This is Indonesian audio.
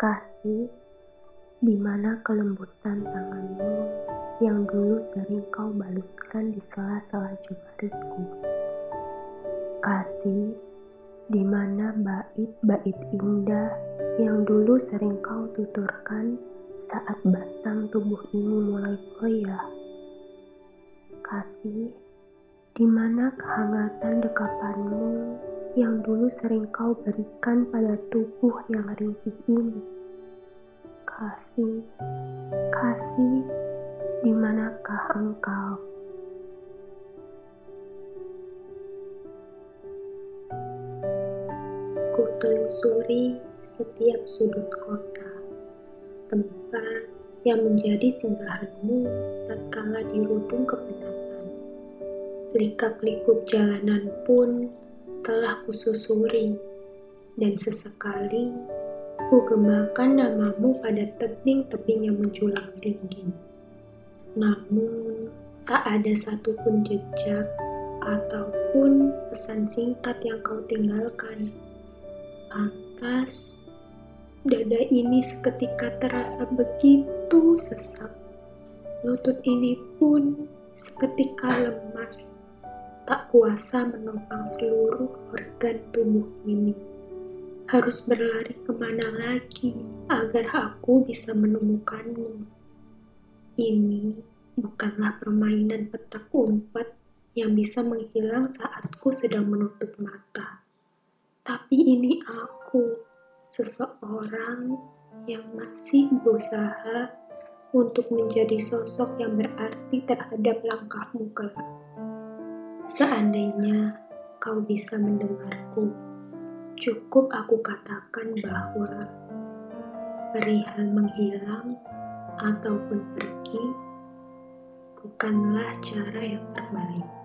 Kasih, di mana kelembutan tanganmu yang dulu sering kau balutkan di sela-sela jemariku. Kasih, di mana bait-bait indah yang dulu sering kau tuturkan saat batang tubuh ini mulai goyah. Kasih, di mana kehangatan dekapanmu yang dulu sering kau berikan pada tubuh yang ringkih ini. Kasih, kasih, di manakah engkau? Ku telusuri setiap sudut kota, tempat yang menjadi singgahanmu tatkala dirudung kepenatan. Likak-likuk jalanan pun telah kususuri, dan sesekali ku gemakan namamu pada tebing-tebing yang menjulang tinggi. Namun, tak ada satupun jejak ataupun pesan singkat yang kau tinggalkan. Lantas, dada ini seketika terasa begitu sesak. Lutut ini pun seketika lemas tak kuasa menopang seluruh organ tubuh ini. Harus berlari ke mana lagi agar aku bisa menemukanmu? Ini bukanlah permainan petak umpet yang bisa menghilang saatku sedang menutup mata. Tapi ini aku, seseorang yang masih berusaha untuk menjadi sosok yang berarti terhadap langkahmu kelak. Seandainya kau bisa mendengarku, cukup aku katakan bahwa perihal menghilang ataupun pergi bukanlah cara yang terbaik.